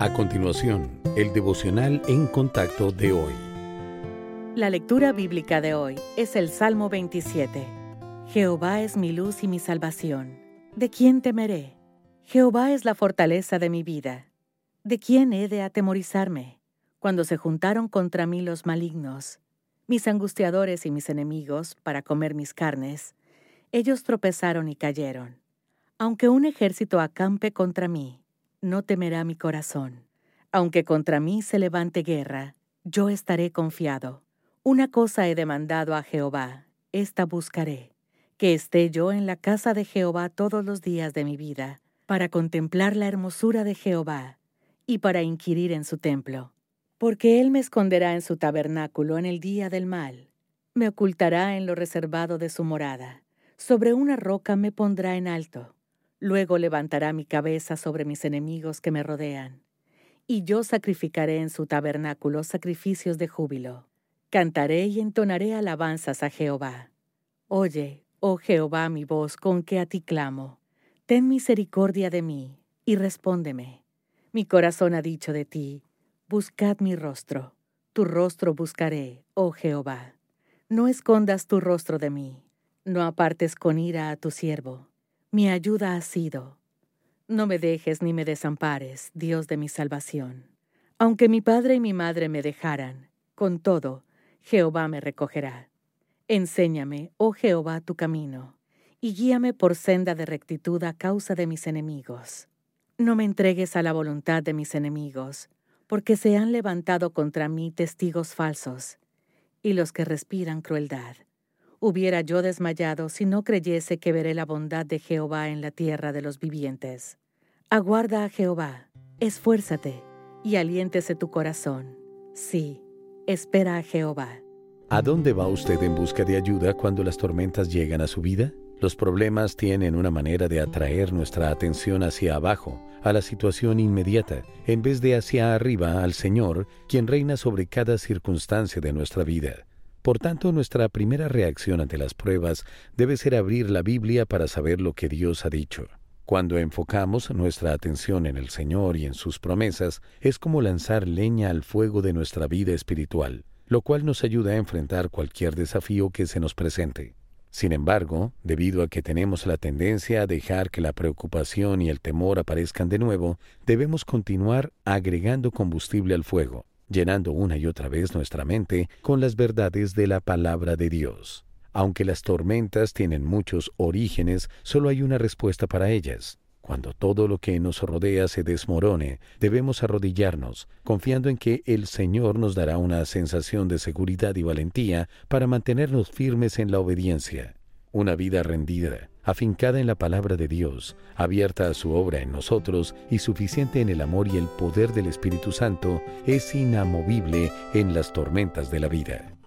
A continuación, el devocional en contacto de hoy. La lectura bíblica de hoy es el Salmo 27. Jehová es mi luz y mi salvación. ¿De quién temeré? Jehová es la fortaleza de mi vida. ¿De quién he de atemorizarme? Cuando se juntaron contra mí los malignos, mis angustiadores y mis enemigos, para comer mis carnes, ellos tropezaron y cayeron. Aunque un ejército acampe contra mí, no temerá mi corazón. Aunque contra mí se levante guerra, yo estaré confiado. Una cosa he demandado a Jehová, esta buscaré, que esté yo en la casa de Jehová todos los días de mi vida, para contemplar la hermosura de Jehová y para inquirir en su templo porque Él me esconderá en su tabernáculo en el día del mal, me ocultará en lo reservado de su morada, sobre una roca me pondrá en alto, luego levantará mi cabeza sobre mis enemigos que me rodean, y yo sacrificaré en su tabernáculo sacrificios de júbilo, cantaré y entonaré alabanzas a Jehová. Oye, oh Jehová, mi voz con que a ti clamo, ten misericordia de mí, y respóndeme. Mi corazón ha dicho de ti, Buscad mi rostro, tu rostro buscaré, oh Jehová. No escondas tu rostro de mí, no apartes con ira a tu siervo. Mi ayuda ha sido. No me dejes ni me desampares, Dios de mi salvación. Aunque mi padre y mi madre me dejaran, con todo, Jehová me recogerá. Enséñame, oh Jehová, tu camino, y guíame por senda de rectitud a causa de mis enemigos. No me entregues a la voluntad de mis enemigos, porque se han levantado contra mí testigos falsos, y los que respiran crueldad. Hubiera yo desmayado si no creyese que veré la bondad de Jehová en la tierra de los vivientes. Aguarda a Jehová, esfuérzate, y aliéntese tu corazón. Sí, espera a Jehová. ¿A dónde va usted en busca de ayuda cuando las tormentas llegan a su vida? Los problemas tienen una manera de atraer nuestra atención hacia abajo, a la situación inmediata, en vez de hacia arriba al Señor, quien reina sobre cada circunstancia de nuestra vida. Por tanto, nuestra primera reacción ante las pruebas debe ser abrir la Biblia para saber lo que Dios ha dicho. Cuando enfocamos nuestra atención en el Señor y en sus promesas, es como lanzar leña al fuego de nuestra vida espiritual, lo cual nos ayuda a enfrentar cualquier desafío que se nos presente. Sin embargo, debido a que tenemos la tendencia a dejar que la preocupación y el temor aparezcan de nuevo, debemos continuar agregando combustible al fuego, llenando una y otra vez nuestra mente con las verdades de la palabra de Dios. Aunque las tormentas tienen muchos orígenes, solo hay una respuesta para ellas. Cuando todo lo que nos rodea se desmorone, debemos arrodillarnos, confiando en que el Señor nos dará una sensación de seguridad y valentía para mantenernos firmes en la obediencia. Una vida rendida, afincada en la palabra de Dios, abierta a su obra en nosotros y suficiente en el amor y el poder del Espíritu Santo, es inamovible en las tormentas de la vida.